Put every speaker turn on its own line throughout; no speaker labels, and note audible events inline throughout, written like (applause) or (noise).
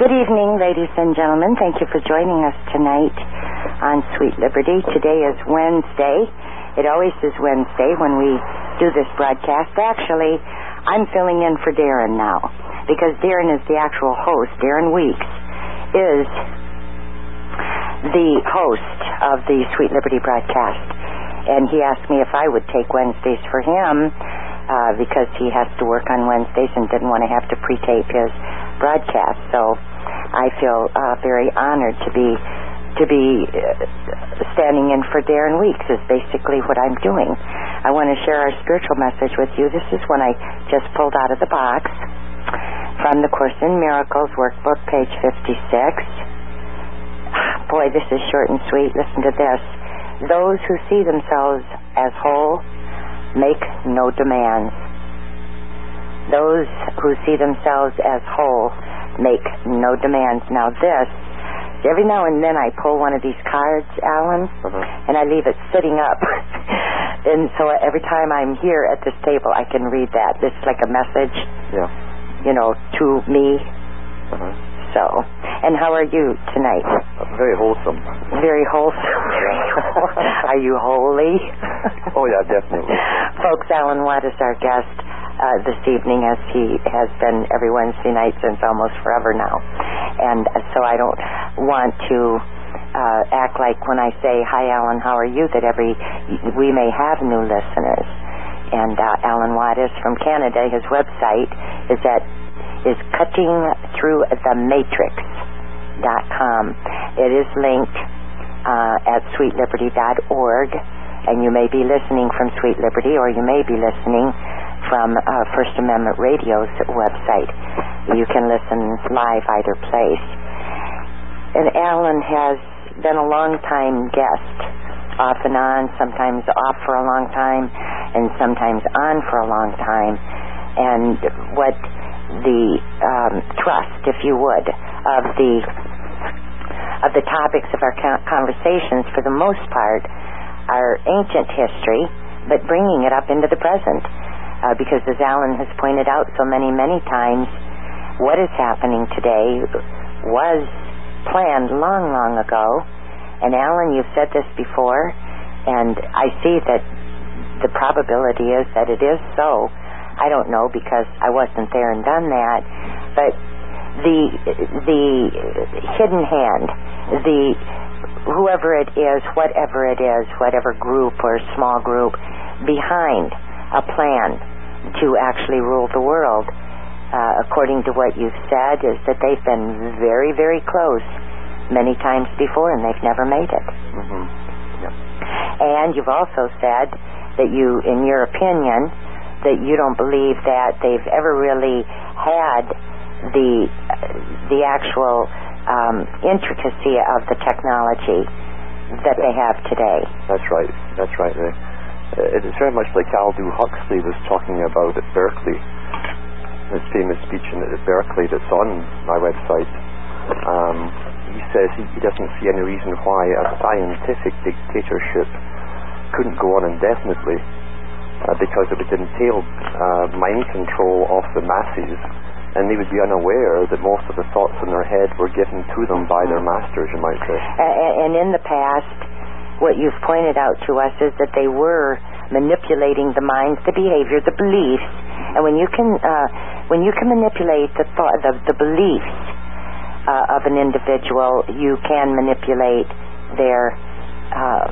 Good evening, ladies and gentlemen. Thank you for joining us tonight on Sweet Liberty. Today is Wednesday. It always is Wednesday when we do this broadcast. Actually, I'm filling in for Darren now because Darren is the actual host. Darren Weeks is the host of the Sweet Liberty broadcast. And he asked me if I would take Wednesdays for him uh, because he has to work on Wednesdays and didn't want to have to pre-tape his broadcast. So I feel uh, very honored to be to be uh, standing in for Darren Weeks is basically what I'm doing. I want to share our spiritual message with you. This is one I just pulled out of the box from the Course in Miracles workbook, page 56. Boy, this is short and sweet. Listen to this. Those who see themselves as whole make no demands. Those who see themselves as whole make no demands. Now this, every now and then I pull one of these cards, Alan,
Uh-huh.
and I leave it sitting up. (laughs) and so every time I'm here at this table, I can read that. It's like a message,
Yeah.
you know, to me.
Uh-huh.
So, and how are you tonight?
Uh, very wholesome.
Very wholesome. (laughs) (laughs) are you holy?
Oh, yeah, definitely.
Folks, Alan Watt is our guest uh, this evening, as he has been every Wednesday night since almost forever now. And uh, so I don't want to uh, act like when I say, Hi, Alan, how are you, that every we may have new listeners. And uh, Alan Watt is from Canada. His website is at is cutting through the matrix.com. It is linked uh, at sweetliberty.org, and you may be listening from Sweet Liberty, or you may be listening from uh, First Amendment Radio's website. You can listen live either place. And Alan has been a long time guest, off and on, sometimes off for a long time, and sometimes on for a long time. And what the um, trust, if you would, of the of the topics of our conversations, for the most part, are ancient history, but bringing it up into the present. Uh, because as Alan has pointed out so many, many times, what is happening today was planned long, long ago. And Alan, you've said this before, and I see that the probability is that it is so. I don't know because I wasn't there and done that, but the the hidden hand, the whoever it is, whatever it is, whatever group or small group behind a plan to actually rule the world, uh, according to what you've said, is that they've been very, very close many times before and they've never made it.
Mm-hmm.
And you've also said that you, in your opinion, that you don't believe that they've ever really had the the actual um, intricacy of the technology that they have today.
That's right. That's right. Very much like Aldous Huxley was talking about at Berkeley, his famous speech in, at Berkeley that's on my website. Um, he says he, he doesn't see any reason why a scientific dictatorship couldn't go on indefinitely uh, because it would entail uh, mind control of the masses and they would be unaware that most of the thoughts in their head were given to them by their masters, you might say.
And in the past, what you've pointed out to us is that they were manipulating the minds, the behavior, the beliefs, and when you can uh, when you can manipulate the thought, the, the beliefs uh, of an individual, you can manipulate their uh,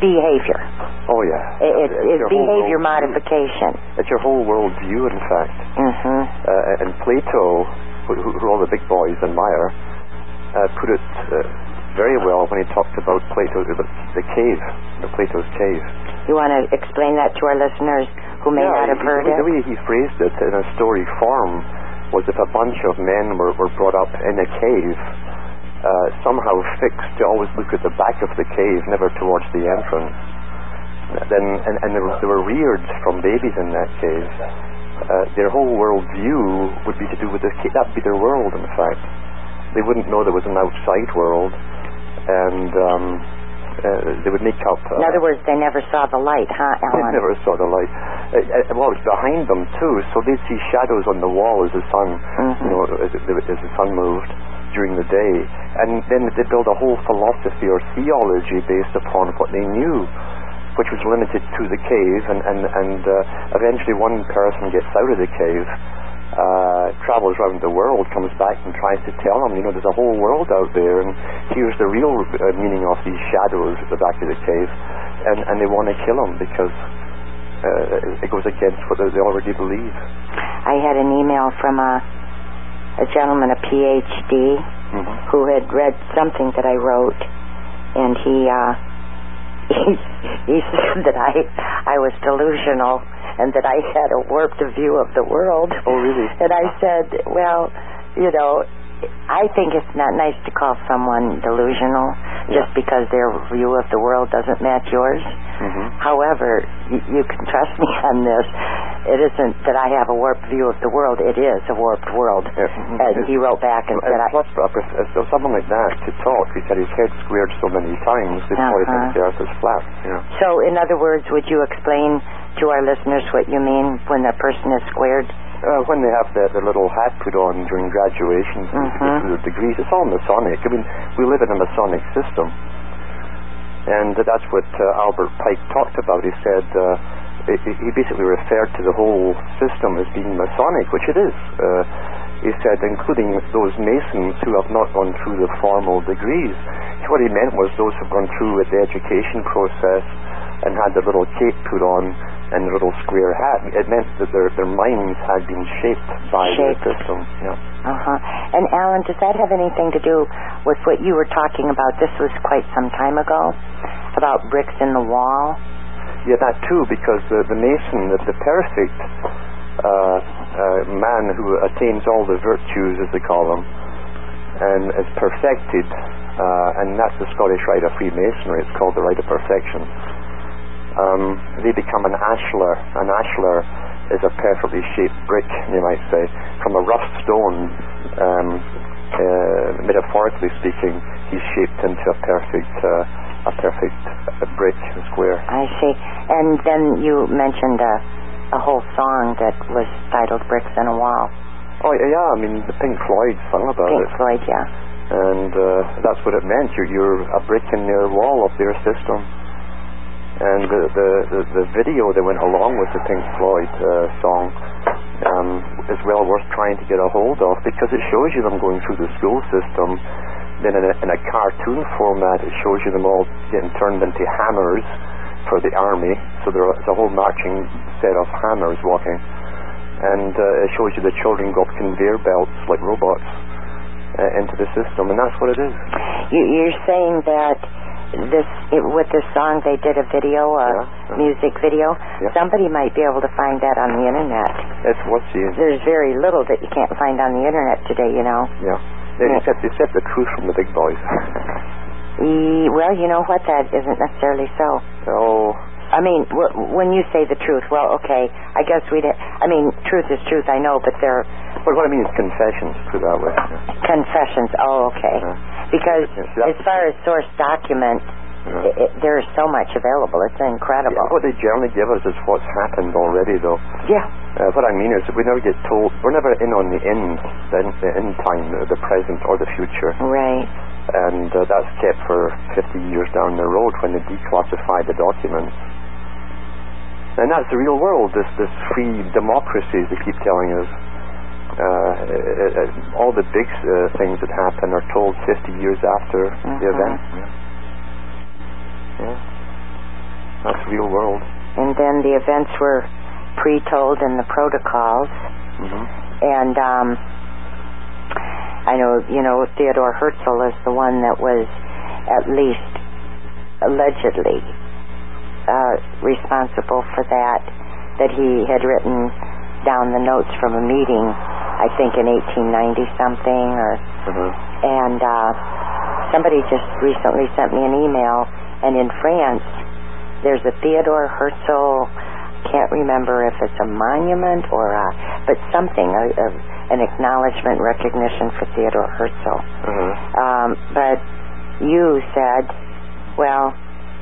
behavior.
Oh, yeah.
It, it,
It's
it's behavior modification.
It's your whole world view, in fact.
Mm-hmm.
Uh, and Plato, who, who who all the big boys admire, uh, put it uh, very well when he talked about Plato, the, the cave, the Plato's cave.
You want to explain that to our listeners who may
yeah,
not have
he-
heard
the,
it?
the way he phrased it in a story form was if a bunch of men were, were brought up in a cave, uh, somehow fixed to always look at the back of the cave, never towards the entrance. Then, and, and they, were, they were reared from babies in that cave. Uh, their whole world view would be to do with the cave. That would be their world, in fact. They wouldn't know there was an outside world, and um, uh, they would make up. Uh,
In other words, they never saw the light, huh, Alan?
they never saw the light. uh, well, it's behind them too, so they'd see shadows on the wall as the sun,
Mhm.
you know, as, it, as the sun moved during the day, and then they build a whole philosophy or theology based upon what they knew, which was limited to the cave, and and and uh, eventually one person gets out of the cave. Uh, travels around the world, comes back and tries to tell them, you know, there's a whole world out there, and here's the real uh, meaning of these shadows at the back of the cave, and and they want to kill him because uh, it goes against what they already believe.
I had an email from a a gentleman, a PhD,
Mm-hmm.
who had read something that I wrote, and he uh, (laughs) he he said that I I was delusional and that I had a warped view of the world.
Oh, really?
And I said, well, you know, I think it's not nice to call someone delusional just
Yeah.
because their view of the world doesn't match yours.
Mm-hmm.
However, you, you can (laughs) trust me on this. It isn't that I have a warped view of the world. It is a warped world.
Yeah.
And he wrote back and said,
And
I,
plus, uh, someone like that to talk, he said his head squared so many times, probably
Uh-huh.
think the earth is flat. You know.
so in other words, would you explain to our listeners what you mean when a person is squared?
Uh, when they have their, their little hat put on during graduation
Mhm.
through their degrees, it's all Masonic. I mean, we live in a Masonic system. And that's what uh, Albert Pike talked about. He said, uh, he he basically referred to the whole system as being Masonic, which it is. Uh, he said, including those Masons who have not gone through the formal degrees. What he meant was those who've gone through the education process and had the little cape put on and the little square hat. It meant that their, their minds had been shaped by
Shaped.
the system. Yeah.
Uh-huh. And Alan, does that have anything to do with what you were talking about? This was quite some time ago about bricks in the wall.
Yeah, that too, because the, the Mason, the, the perfect uh, uh, man who attains all the virtues, as they call them, and is perfected, uh, and that's the Scottish Rite of Freemasonry. It's called the Rite of Perfection. Um, they become an ashlar. An ashlar is a perfectly shaped brick, you might say, from a rough stone. Um, uh, metaphorically speaking, he's shaped into a perfect, uh, a perfect uh, brick, square.
I see. And then you mentioned a, a whole song that was titled Bricks in a Wall.
Oh yeah, I mean the Pink Floyd song about
Pink
it,
Floyd, yeah.
and uh, that's what it meant. You're, you're a brick in their wall of their system, and the the, the, video that went along with the Pink Floyd uh, song um, is well worth trying to get a hold of because it shows you them going through the school system. Then in a, in a cartoon format, it shows you them all getting turned into hammers for the army. So there's a whole marching set of hammers walking and uh, it shows you the children go up conveyor belts like robots uh, into the system, and that's what it is.
You, you're saying that this it, with this song they did a video, a
Yeah.
music video.
Yeah.
Somebody might be able to find that on the internet.
It's what's the
There's very little that you can't find on the internet today, you know.
yeah. They
Yeah.
accept, they accept the truth from the big boys. (laughs)
E- well, you know what? That isn't necessarily so.
oh,
I mean, w- when you say the truth, well, okay. I guess we. would I mean, truth is truth. I know, but they're
but what I mean is confessions, put it that way. Yeah.
confessions. Oh, okay.
Yeah.
Because
Yeah,
as far as source document,
Yeah.
it, it, there's so much available. It's incredible.
What they generally give us is what's happened already, though.
Yeah.
Uh, what I mean is that we never get told, we're never in on the end, the, end- the end time, the, the present or the future.
Right.
and uh, that's kept for 50 years down the road when they declassify the documents. And that's the real world, this, this free democracy they keep telling us. Uh, uh, uh, all the big uh, things that happen are told 50 years after the
Mhm.
event. Yeah. yeah. That's the real world.
And then the events were pre-told in the protocols.
hmm
And um, I know, you know, Theodore Herzl is the one that was at least allegedly uh, responsible for that, that he had written down the notes from a meeting, I think in 1890 something, or
Uh-huh.
and uh, somebody just recently sent me an email, and in France, there's a Theodore Herzl. Can't remember if it's a monument or a, but something, a, a, an acknowledgement, recognition for Theodore Herzl.
Uh-huh.
Um, but you said, well,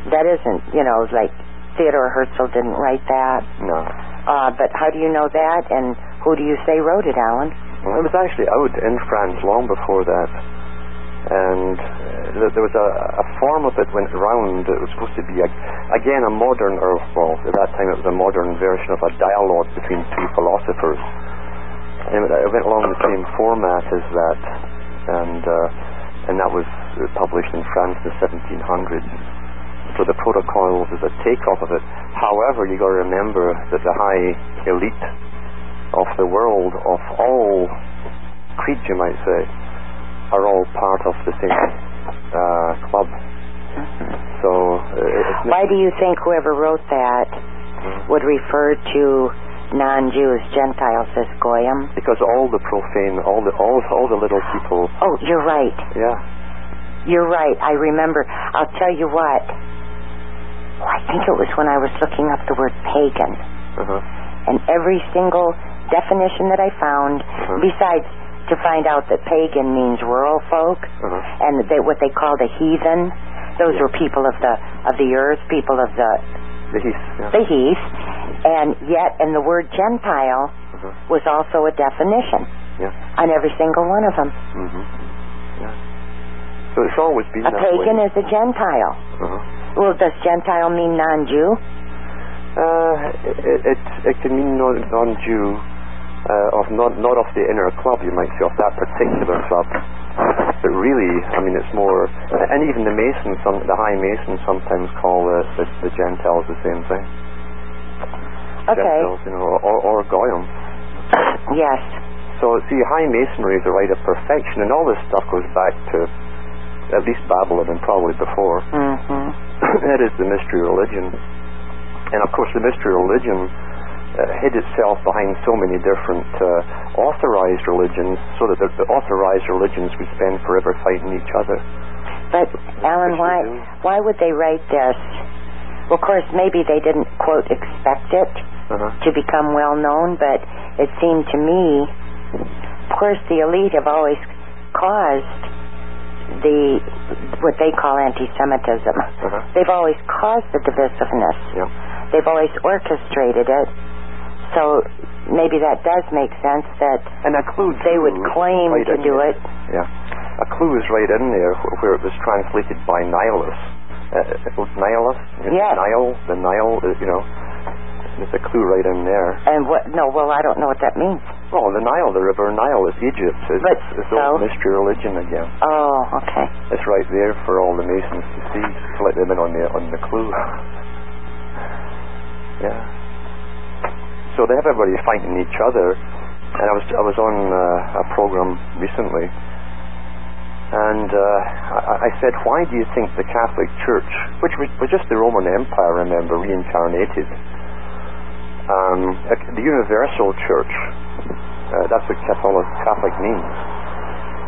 that isn't, you know, like Theodore Herzl didn't write that.
No.
Uh, but how do you know that, and who do you say wrote it, Alan?
Well, it was actually out in France long before that. And uh, there was a, a form of it went around. It was supposed to be, a, again, a modern, or well, at that time it was a modern version of a dialogue between two philosophers. And it went along the same format as that. And, uh, and that was published in France in the 1700s. So the protocol was a takeoff of it. However, you got to remember that the high elite of the world, of all creeds, you might say, are all part of the same uh, club. So, uh,
why do you think whoever wrote that would refer to non-Jews, Gentiles as goyim?
Because all the profane, all the all all the little people.
Oh, you're right.
Yeah.
You're right. I remember. I'll tell you what. Oh, I think it was when I was looking up the word pagan,
uh-huh.
and every single definition that I found,
uh-huh.
besides to find out that pagan means rural folk,
uh-huh.
and they, what they called a heathen. Those
yeah.
were people of the of the earth, people of the
the heath. Yeah.
The heath, and yet, and the word Gentile was also a definition
yeah.
on every single one of them.
Mm-hmm. Yeah. So it's always been
a pagan
way.
is a Gentile.
Uh-huh.
Well, does Gentile mean non-Jew?
Uh, it, it, it can mean non-Jew uh, of not not of the inner club, you might say, of that particular club. But really, I mean, it's more, and even the Masons, some, the High Masons sometimes call the, the, the Gentiles the same thing.
Okay.
Gentiles, you know, or, or Goyim.
Yes.
So, see, High Masonry is a rite of perfection, and all this stuff goes back to at least Babylon and probably before.
Mm-hmm. (coughs)
that is the mystery religion. And of course, the mystery religion uh, hid itself behind so many different uh, authorized religions, so that the, the, authorized religions would spend forever fighting each other.
But Alan, why why would they write this? Well, of course, maybe they didn't quote expect it
uh-huh.
to become well known, but it seemed to me, of course, the elite have always caused the what they call anti-Semitism.
Uh-huh.
They've always caused the divisiveness.
Yeah.
They've always orchestrated it. So maybe that does make sense that
and a clue
they would claim
right
to do it.
Yeah. A clue is right in there where it was translated by Nilus. Uh, Nilus?
Yes.
Nile, the Nile, uh, you know. There's a clue right in there.
And what? No, well, I don't know what that means.
Oh, the Nile, the river Nile, is Egypt. It's,
but
it's
so?
old mystery religion again.
Oh, okay.
It's right there for all the Masons to see, let them in on the on the clue. yeah. So they have everybody fighting each other. And I was I was on uh, a program recently, and uh, I, I said, why do you think the Catholic Church, which was, was just the Roman Empire, remember, reincarnated, um, the Universal Church, uh, that's what Catholic, Catholic means.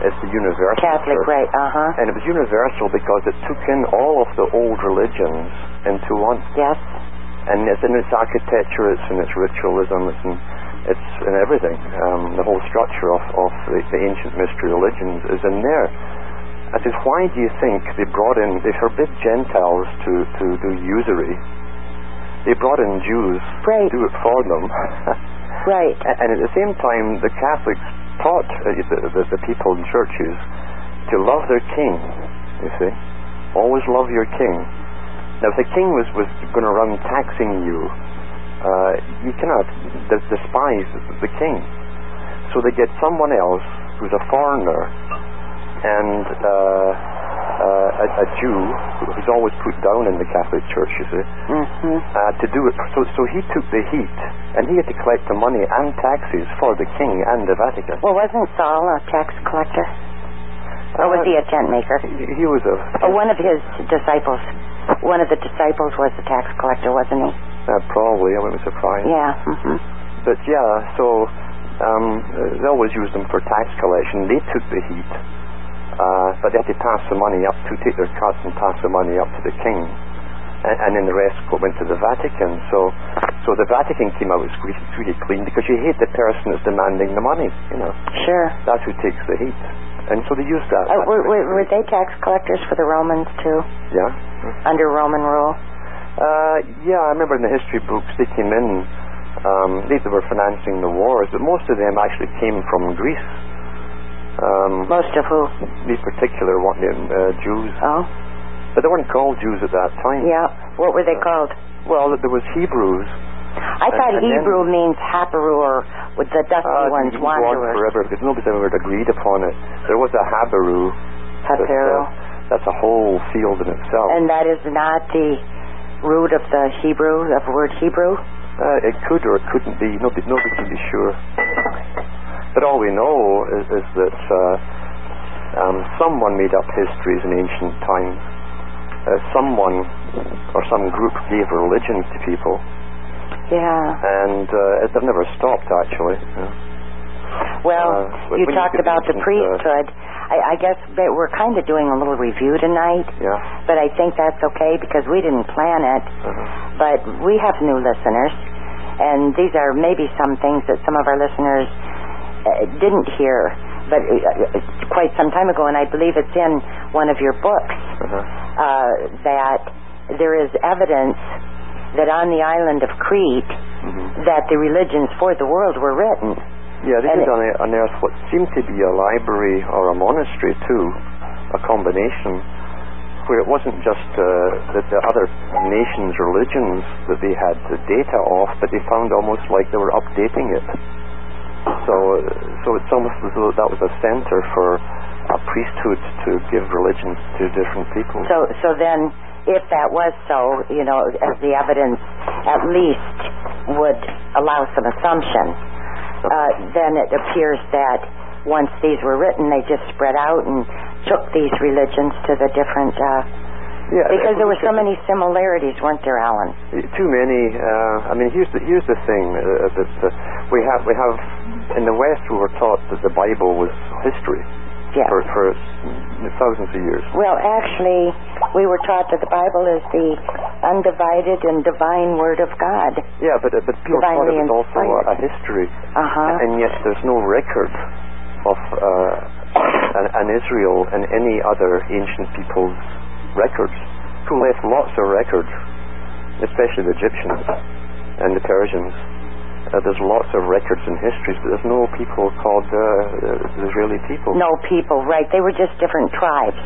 It's the universal
Catholic,
church.
right? Uh huh.
And it was universal because it took in all of the old religions into one.
Yes.
And it's in its architecture, it's in its ritualism, it's in it's in everything. Um, the whole structure of, of the, the ancient mystery religions is in there. I said, why do you think they brought in, they forbid Gentiles to, to do usury. They brought in Jews
right.
to do it for them. (laughs)
right.
And at the same time, the Catholics taught uh, the, the, the people in churches to love their king, you see. Always love your king. Now, if the king was, was going to run taxing you, uh, you cannot d- despise the king. So they get someone else who's a foreigner and uh, uh, a, a, Jew who's always put down in the Catholic Church, you see,
mm-hmm.
uh, to do it. So, so he took the heat and he had to collect the money and taxes for the king and the Vatican.
Well, wasn't Saul a tax collector? Or was he a tent maker?
He, he was a.
Oh, one of his disciples. One of the disciples was a tax collector, wasn't he?
Uh, probably, I wouldn't be surprised.
Yeah. Mm-hmm.
But yeah, so um, they always used them for tax collection. They took the heat, uh, but they had to pass the money up to take their cuts and pass the money up to the king, and, and then the rest went to the Vatican. So, so the Vatican came out squeaky, squeaky clean because you hate the person that's demanding the money. You know,
sure,
that's who takes the heat, and so they used that.
Uh, were, were, were they tax collectors for the Romans too?
Yeah,
under Roman rule.
Uh, yeah, I remember in the history books they came in Um, they, they were financing the wars, but most of them actually came from Greece. Um,
Most of who?
these particular one, uh, Jews,
Oh,
but they weren't called Jews at that time.
yeah. What were they called?
Well, there was Hebrews.
I thought
and then-
Hebrew means Haparu or with the dusty
Uh,
ones,
it can go on
wanderers.
forever because nobody's ever agreed upon it. There was a Habaru. but,
Haparu.
uh, that's a whole field in itself.
And that is not the root of the Hebrew, of the word Hebrew?
Uh, it could or it couldn't be. Nobody, nobody can be sure. But all we know is, is that uh, um, someone made up histories in ancient times. Uh, someone or some group gave religions to people,
Yeah.
and uh, they've never stopped actually. Yeah.
Well,
Uh,
you
when you
talked about the
uh,
priesthood. I, I guess we're kind of doing a little review tonight,
Yeah.
but I think that's okay because we didn't plan it.
Uh-huh.
But we have new listeners, and these are maybe some things that some of our listeners didn't hear, but uh, uh, quite some time ago, and I believe it's in one of your books
Uh-huh.
uh, that there is evidence that on the island of Crete
Mhm.
that the religions for the world were written.
Yeah, they
And it-
une- unearth what seemed to be a library or a monastery too, a combination, where it wasn't just uh, that the other nations' religions that they had the data of, but they found almost like they were updating it. So, uh, so it's almost as though that was a center for a priesthood to give religions to different people.
So, so then, if that was so, you know, as the evidence at least would allow some assumption, uh, then it appears that once these were written, they just spread out and took these religions to the different. Uh,
yeah,
because there were so many similarities, weren't there, Alan?
Too many. Uh, I mean, here's the here's the thing uh, that uh, we have we have in the West we were taught that the Bible was history
Yeah.
for for thousands of years.
Well, actually, we were taught that the Bible is the undivided and divine Word of God.
Yeah, but uh, but people thought it was also a, a history,
Uh huh.
and yet there's no record of uh, (coughs) an, an Israel and any other ancient people's records. Who left lots of records, especially the Egyptians and the Persians. Uh, there's lots of records and histories, but there's no people called uh, the Israeli people.
No people, right? They were just different tribes.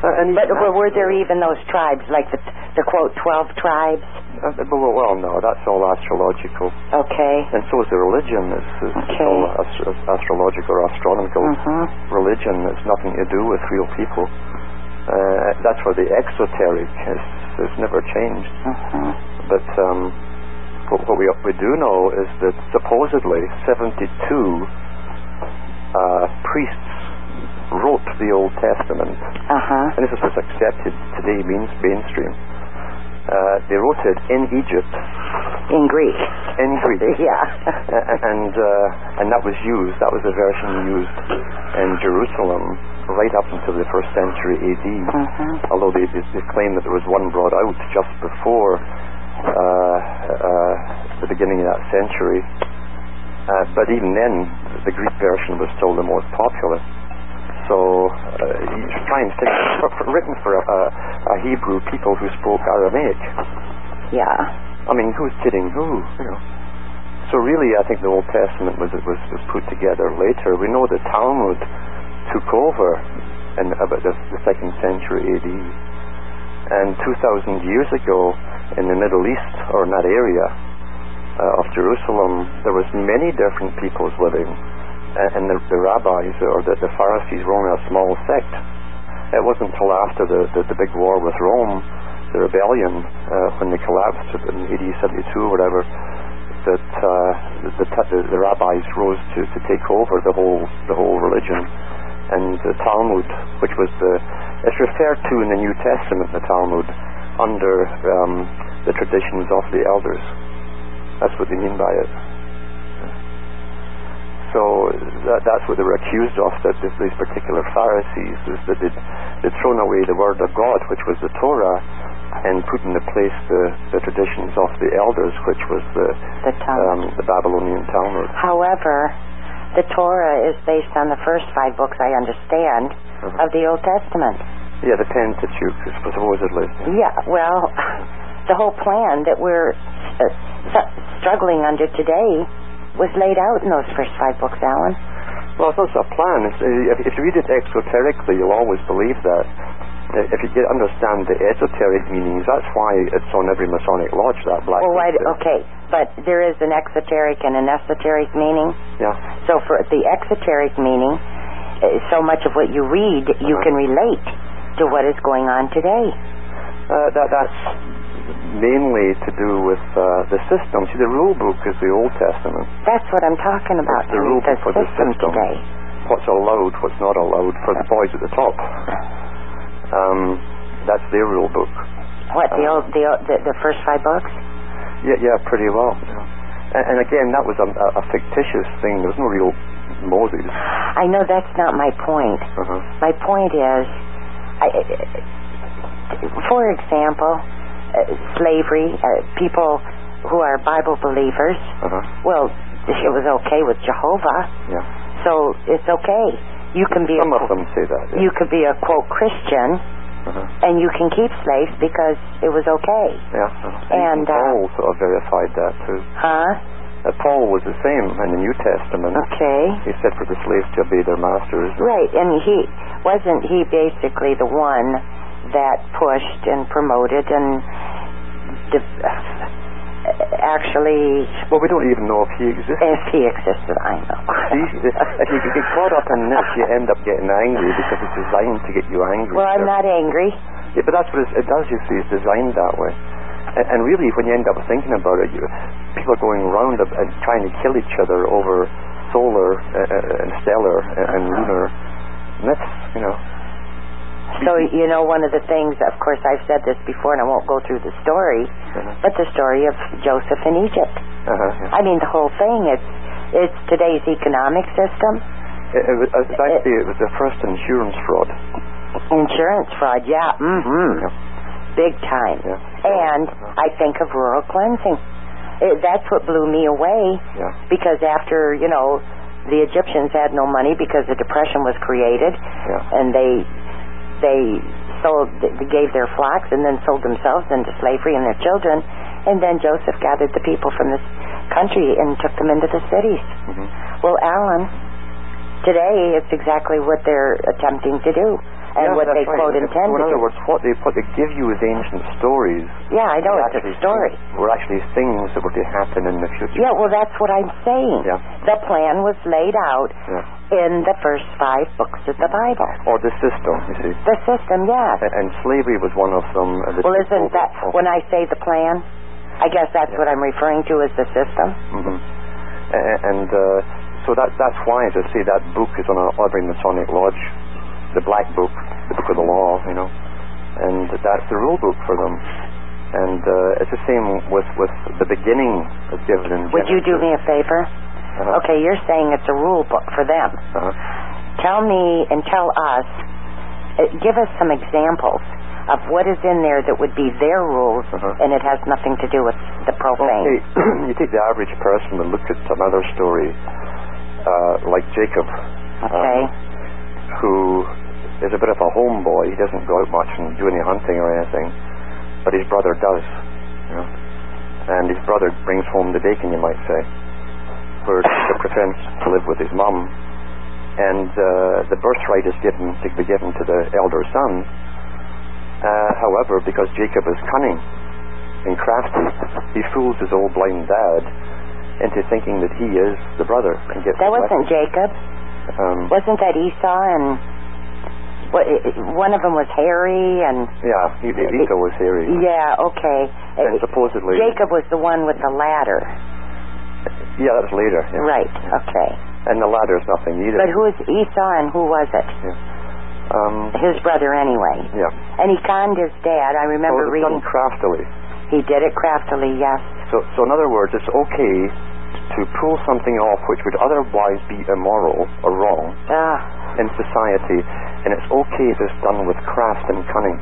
Uh, and
But were, were there even those tribes, like the, the quote, 12 tribes?
Uh, well, well, no, that's all astrological,
Okay.
and so is the religion. It's, it's
Okay.
all astro- astrological or astronomical
Mm-hmm.
religion. It's nothing to do with real people. Uh, that's where the exoteric is never changed.
Mm-hmm.
But um, what, what we we do know is that supposedly 72 uh, priests wrote the Old Testament
Uh-huh.
and this is what's accepted today means mainstream. Uh, they wrote it in Egypt,
In Greek.
in Greek, (laughs)
Yeah.
And uh, and that was used. That was the version used in Jerusalem right up until the first century AD.
Mhm.
Although they, they, claim that there was one brought out just before the beginning of that century. Uh, but even then, the Greek version was still the most popular. So uh, you try and think, for, for, written for a, a, a Hebrew people who spoke Aramaic.
Yeah.
I mean, who's kidding who? You know. So really, I think the Old Testament was was, was put together later. We know the Talmud took over in about the, the second century AD, and 2,000 years ago, in the Middle East or in that area uh, of Jerusalem, there was many different peoples living, and, the, the rabbis or the, the Pharisees were only a small sect. It wasn't until after the, the, the big war with Rome, the rebellion, uh, when they collapsed in AD 72 or whatever, that uh, the, the, the rabbis rose to, to take over the whole the whole religion, and the Talmud, which was the it's referred to in the New Testament, the Talmud, under um, the traditions of the elders. That's what they mean by it. So that, that's what they were accused of, that this, these particular Pharisees, is that they'd, they'd thrown away the Word of God, which was the Torah, and put into place the, the traditions of the elders, which was the,
The
um, the Babylonian Talmud.
However, the Torah is based on the first five books, I understand,
Mhm.
of the Old Testament.
Yeah, the Pentateuch, supposedly.
Yeah, well, (laughs) the whole plan that we're uh, struggling under today was laid out in those first five books, Alan.
Well, it's also a plan. It's, uh, if, you read it exoterically, you'll always believe that. Uh, If you understand the esoteric meanings, that's why it's on every Masonic lodge, that black
Well, why, okay, but there is an exoteric and an esoteric meaning.
Yeah.
So for the exoteric meaning, uh, so much of what you read, you
Uh-huh.
can relate to what is going on today.
Uh, that, that's mainly to do with uh, the system. See, the rule book is the Old Testament.
That's what I'm talking about.
It's the rule book for the
system today.
What's allowed, what's not allowed for the boys at the top. Um, that's their rule book.
What the
Uh,
old, the, the the first five books?
Yeah, yeah, pretty well. Yeah. And, and again, that was a, a, fictitious thing. There was no real Moses.
I know that's not my point.
Uh-huh.
My point is, for example, uh, slavery. Uh, people who are Bible believers.
Uh-huh.
Well, it was okay with Jehovah,
Yeah.
so it's okay. You can be
Some
a,
of them say that. Yeah.
you could be a quote Christian,
uh-huh.
and you can keep slaves because it was okay.
Yeah.
And,
Even
uh,
of verified that too.
Huh?
Uh, Paul was the same in the New Testament.
Okay.
He said for the slaves to obey their masters.
Right, and he wasn't he basically the one that pushed and promoted and de- actually
Well, we don't even know if he existed.
if he existed, I know.
If you get caught up in this, you end up getting angry because it's designed to get you angry.
well, I'm not angry.
Yeah, but that's what it does. You see, it's designed that way. And, and really, when you end up thinking about it, you, people are going round and and trying to kill each other over solar uh, uh, and stellar and, and lunar myths. You know.
So you know, one of the things, of course, I've said this before, and I won't go through the story,
Uh-huh.
but the story of Joseph in Egypt.
Uh-huh, yeah.
I mean, the whole thing. It's it's today's economic system,
It, it was, as I it was the first insurance fraud.
insurance fraud. Yeah. Mm-hmm.
Yeah.
Big time. And I think of rural cleansing. It, that's what blew me away
Yeah.
because after, you know, the Egyptians had no money because the depression was created
Yeah.
and they they sold they gave their flocks and then sold themselves into slavery and their children and then Joseph gathered the people from this country and took them into the cities.
hmm
Well, Alan, today it's exactly what they're attempting to do and what they
right.
quote intended
in other words, what they what they give you is ancient stories.
Yeah, I know it's a story.
Were actually things that were to happen in the future.
Yeah, well, that's what I'm saying.
Yeah.
The plan was laid out
Yeah.
in the first five books of the Bible.
Or the system, you see.
The system, yes.
And, and slavery was one of them. uh, the
Well, isn't that when I say the plan? I guess that's
Yeah.
what I'm referring to as the system.
Mhm. A- And uh, so that that's why, as I say, that book is on a every Masonic lodge, the Black Book, the Book of the Law, you know, and that's the rule book for them. And uh, it's the same with with the beginning is given in.
Would you do me a favor?
Uh-huh.
Okay, you're saying it's a rule book for them.
Uh-huh.
Tell me and tell us, uh, give us some examples of what is in there that would be their rules
Uh-huh.
and it has nothing to do with the profane.
Okay, (clears throat) you take the average person and look at another story, uh, like Jacob,
Okay.
um, who is a bit of a homeboy. He doesn't go out much and do any hunting or anything, but his brother does. You know? And his brother brings home the bacon, you might say, where Jacob pretends to live with his mum, and uh, the birthright is given to be given to the elder son. Uh, however, because Jacob is cunning and crafty, he fools his old blind dad into thinking that he is the brother and gets
That wasn't Jacob.
Um,
Wasn't that Esau and what, one of them was hairy and
yeah, Esau was hairy.
yeah, okay.
And supposedly,
Jacob was the one with the ladder.
yeah, that's later. yeah.
Right.
Yeah.
Okay.
And the ladder is nothing either.
But who is Esau and who was it?
um,
His brother anyway.
yeah.
And he conned his dad. I
So
remember
it was
reading
done craftily.
he did it craftily, yes.
So, so in other words, it's okay to pull something off which would otherwise be immoral or wrong
Ah,
in society, and it's okay if it's done with craft and cunning.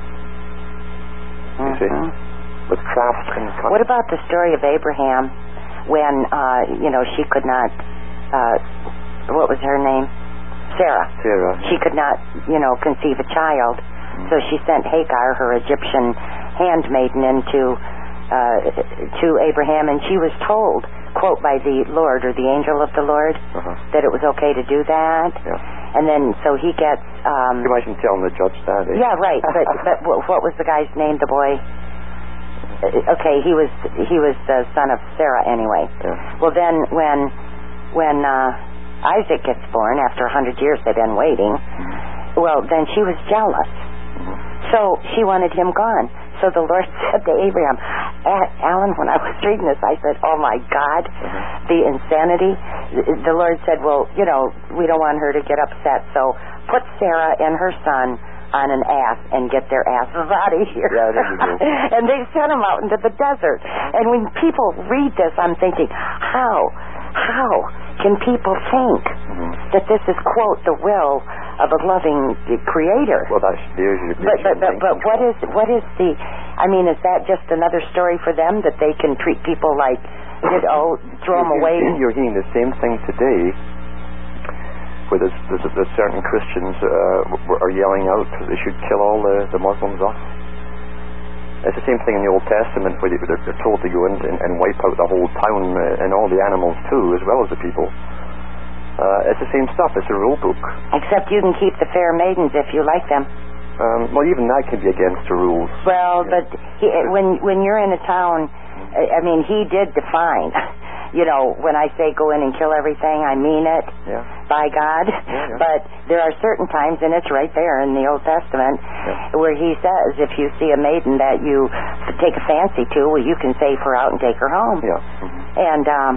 You see?
mhm.
With craft and cunning.
What about the story of Abraham when uh, you know, she could not uh what was her name? Sarah.
Sarah?
She could not, you know, conceive a child. So she sent Hagar, her Egyptian handmaiden, into uh, to Abraham, and she was told, quote, by the Lord or the angel of the Lord,
Uh-huh.
that it was okay to do that.
Yeah.
And then so he gets. Um,
You imagine telling the judge that, eh?
yeah, right. But (laughs) but what was the guy's name? The boy. Uh, Okay, he was he was the son of Sarah anyway.
Yeah.
Well, then when when uh, Isaac gets born after a hundred years they've been waiting. Well, then she was jealous, so she wanted him gone. So the Lord (laughs) said to Abraham, "A- Alan, when I was reading this, I said, "Oh my God, the insanity." The Lord said, "Well, you know, we don't want her to get upset, so put Sarah and her son." On an ass and get their asses (laughs) out of here.
Yeah, (laughs)
and they sent them out into the desert. And when people read this, I'm thinking, how, how can people think
Mhm.
that this is quote the will of a loving Creator?
Well, that's there's your
But but but, but what is what is the? I mean, is that just another story for them that they can treat people like, you know, throw them away?
You're, hearing the same thing today, where there's, there's, there's certain Christians uh, are yelling out that they should kill all the, the Muslims off. It's the same thing in the Old Testament where they- they're, they're told to go in and, and wipe out the whole town uh, and all the animals too, as well as the people. Uh, it's the same stuff. It's a rule book.
Except you can keep the fair maidens if you like them.
Um, well, even that can be against the rules.
Well, but he, when when you're in a town, I I mean, he did define. (laughs) You know, when I say go in and kill everything, I mean it.
Yeah.
by God.
yeah. (laughs)
But there are certain times, and it's right there in the Old Testament, where He says, if you see a maiden that you take a fancy to, well, you can save her out and take her home,
Yeah. Mhm.
and um,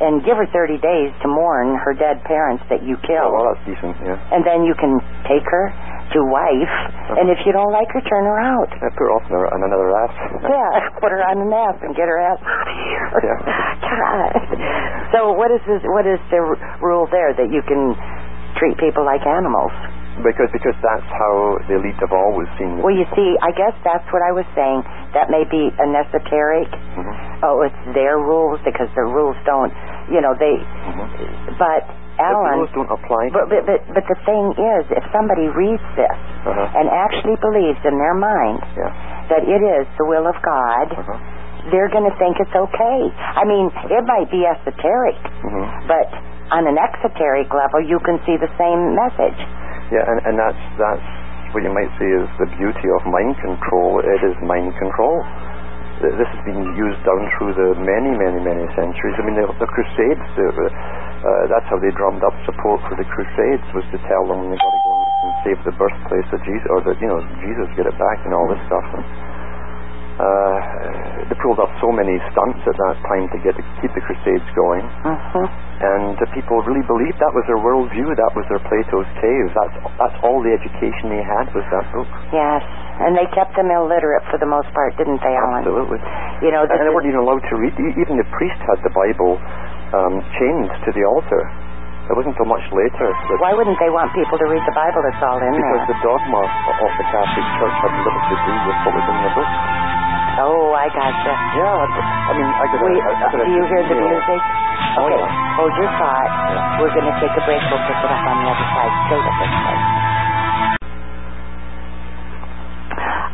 and give her 30 days to mourn her dead parents that you
Oh,
killed,
well, that's decent. Yeah.
and then you can take her to wife, and if you don't like her, turn her out.
Uh, put her off on on another ass. (laughs)
Yeah, put her on an ass and get her ass out of here. (laughs)
Yeah. (laughs)
God. So what is this? What is the r- rule there that you can treat people like animals?
Because because that's how the elite have always seen
Well, you see, I guess that's what I was saying. That may be an esoteric.
Mhm.
Oh, it's their rules because the rules don't, you know, they.
Mhm.
But
The rules don't apply.
but, but but but the thing is, if somebody reads this
Uh-huh.
and actually believes in their mind
Yeah.
that it is the will of God,
Uh-huh.
they're going to think it's okay. I mean, it might be esoteric,
Mhm.
but on an exoteric level, you can see the same message.
Yeah, and, and that's that's what you might say is the beauty of mind control. It is mind control. This has been used down through the many, many, many centuries. I mean, the, the Crusades. The, uh, that's how they drummed up support for the Crusades was to tell them they got to go and save the birthplace of Jesus, or that you know Jesus get it back and all this stuff. And, uh, they pulled up so many stunts at that time to get to keep the Crusades going.
hmm
And uh, people really believed that was their worldview, that was their Plato's cave. That's that's all the education they had was that book.
Yes, and they kept them illiterate for the most part, didn't they, Alan?
Absolutely.
You know,
And they weren't even allowed to read. Even the priest had the Bible um, chained to the altar. It wasn't until much later that
why wouldn't they want people to read the Bible? That's all in
because
there.
the dogma of the Catholic Church had little to do with what was in the book.
Oh, I gotcha.
Yeah, I mean, I could.
We,
I, I could
do you hear the music?
Oh,
Okay,
yeah.
hold your thought. We're going to take a break. We'll pick it up on the other side. Stay with us.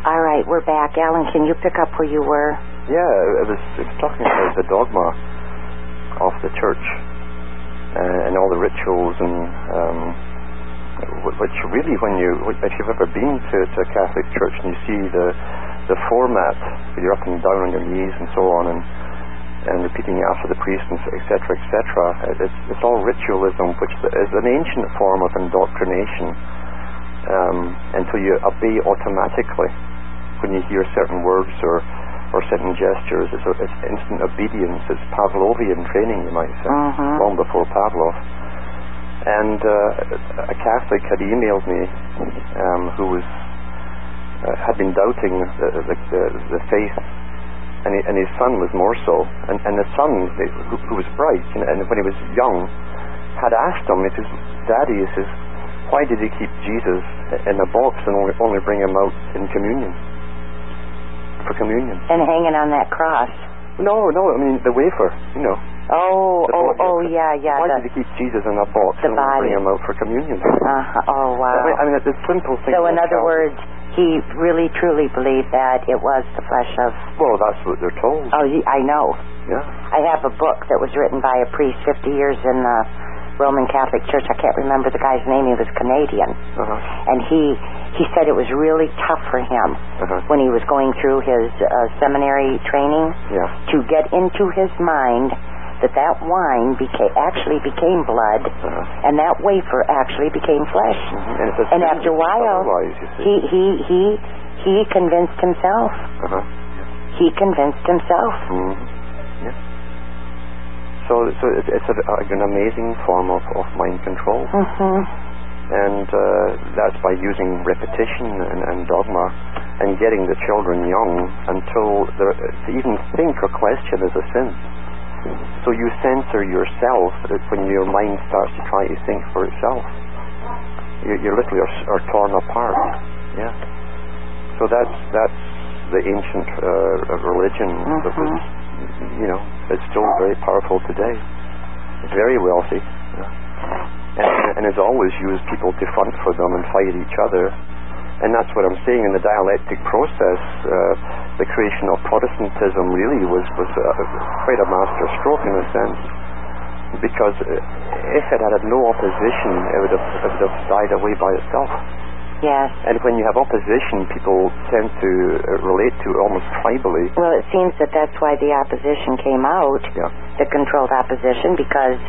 All right, we're back. Alan, can you pick up where you were?
Yeah, it was, it was talking about the dogma of the church uh, and all the rituals and um, which really, when you if you've ever been to, to a Catholic church and you see the the format, where you're up and down on your knees and so on, and and repeating after the priest and etc. etc. It's it's all ritualism, which is an ancient form of indoctrination um, until you obey automatically when you hear certain words or or certain gestures. It's, a, it's instant obedience. It's Pavlovian training, you might say,
Mhm.
long before Pavlov. And uh, a Catholic had emailed me um, who was uh, had been doubting the, the, the, the faith, and, he, and his son was more so. And, and the son, who, who was bright, and, and when he was young, had asked him, he says, Daddy, he says, why did he keep Jesus in a box and only, only bring him out in communion? For communion.
And hanging on that cross.
No, no, I mean the wafer, you know.
Oh, oh, oh, yeah, yeah.
Why
the-
did he keep Jesus in a box and only bring him out for communion?
uh-huh. Oh, wow.
I mean, I mean, it's a simple thing.
So, in other words, he really truly believed that it was the flesh of.
Well, that's what they're told.
Oh, I know.
Yeah.
I have a book that was written by a priest 50 years in the Roman Catholic Church. I can't remember the guy's name. He was Canadian,
Uh-huh.
and he he said it was really tough for him
Uh-huh.
when he was going through his uh, seminary training
Yeah.
to get into his mind that that wine became actually became blood,
Uh-huh.
and that wafer actually became flesh.
Mhm. And, it's
And after a while, he he he he convinced himself.
Uh-huh.
He convinced himself.
hmm Yeah. So, so it, it's a, like an amazing form of, of mind control,
hmm
and uh, that's by using repetition and, and dogma, and getting the children young until they're- to even think or question is a sin. So you censor yourself when your mind starts to try to think for itself. You, you literally are, are torn apart. Yeah. So that's that's the ancient uh, religion that was, you know, it's still very powerful today. It's very wealthy, and, and has always used people to front for them and fight each other. And that's what I'm saying in the dialectic process. Uh, the creation of Protestantism really was was uh, quite a master stroke in a sense, because uh, if it had had no opposition, it would have it would have died away by itself.
Yes.
And when you have opposition, people tend to uh, relate to it almost tribally.
Well, it seems that that's why the opposition came out,
Yeah.
the controlled opposition, because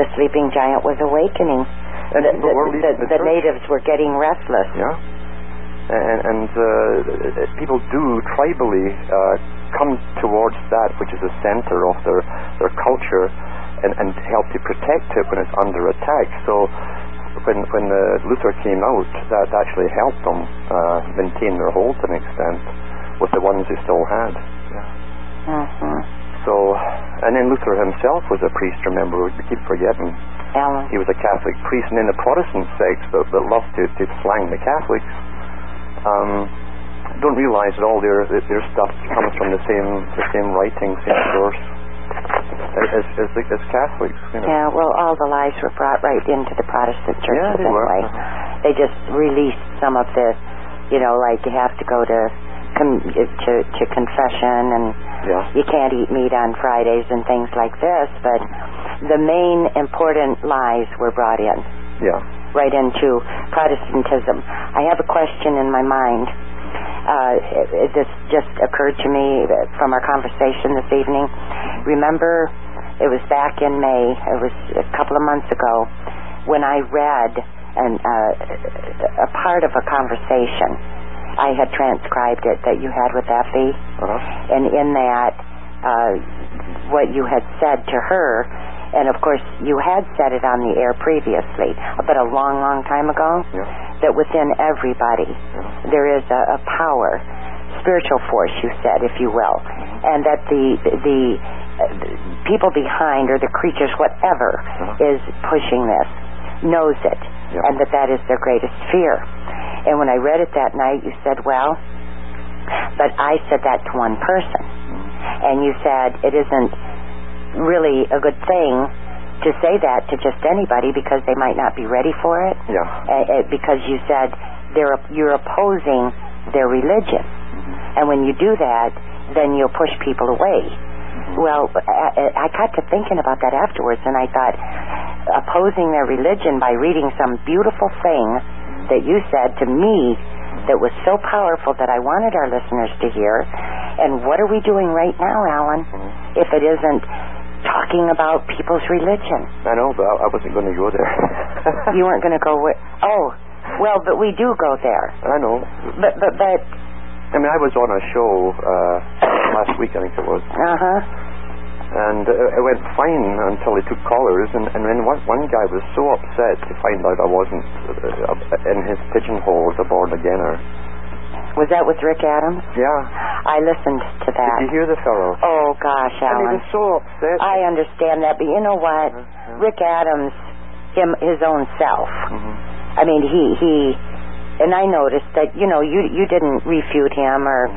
the sleeping giant was awakening.
And
the, the, the,
the
the natives were getting restless.
Yeah. And, and uh, people do tribally uh, come towards that which is the center of their, their culture and, and help to protect it when it's under attack. So when, when uh, Luther came out, that actually helped them uh, maintain their hold to an extent with the ones they still had.
hmm
So, and then Luther himself was a priest, remember, we keep forgetting.
Alan.
He was a Catholic priest, and then the Protestant sects that, that love to, to slang the Catholics um, don't realize at all their their stuff comes from the same the same writing, same source as, as, as Catholics. You know.
Yeah, well, all the lies were brought right into the Protestant church
Yeah, they
anyway.
Uh-huh.
They just released some of the, you know, like you have to go to com- to to confession and
Yeah.
you can't eat meat on Fridays and things like this, but the main important lies were brought in
Yeah.
right into Protestantism. I have a question in my mind. Uh, it, it just just occurred to me from our conversation this evening. Remember, it was back in May. It was a couple of months ago when I read an, uh, a part of a conversation. I had transcribed it that you had with Effie
Uh-huh.
and in that, uh, what you had said to her, and of course you had said it on the air previously, but a long, long time ago,
Yeah.
that within everybody there is a, a power, spiritual force, you said, if you will, and that the the uh, people behind or the creatures, whatever,
Uh-huh.
is pushing this, knows it,
Yeah.
and that that is their greatest fear. And when I read it that night, you said, well, but I said that to one person. And you said it isn't really a good thing to say that to just anybody because they might not be ready for it.
Yeah.
Uh, because you said they're you're opposing their religion, and when you do that, then you'll push people away. Well, I, I got to thinking about that afterwards, and I thought opposing their religion by reading some beautiful thing that you said to me that was so powerful that I wanted our listeners to hear. And what are we doing right now, Alan, if it isn't talking about people's religion?
I know, but I, wasn't going to go there. (laughs)
You weren't going to go with. Oh, well, but we do go there.
I know.
But but but.
I mean, I was on a show uh, last week, I think it was,
Uh huh.
and uh, it went fine until they took callers, and, and then one, one guy was so upset to find out I wasn't uh, in his pigeonhole as a born againer.
Was that with Rick Adams?
Yeah.
I listened to that.
Did you hear the fellow?
Oh gosh, Alan.
was so upset.
I understand that, but you know what?
Uh-huh.
Rick Adams, him his own self.
Mhm.
I mean, he he, and I noticed that you know you you didn't refute him or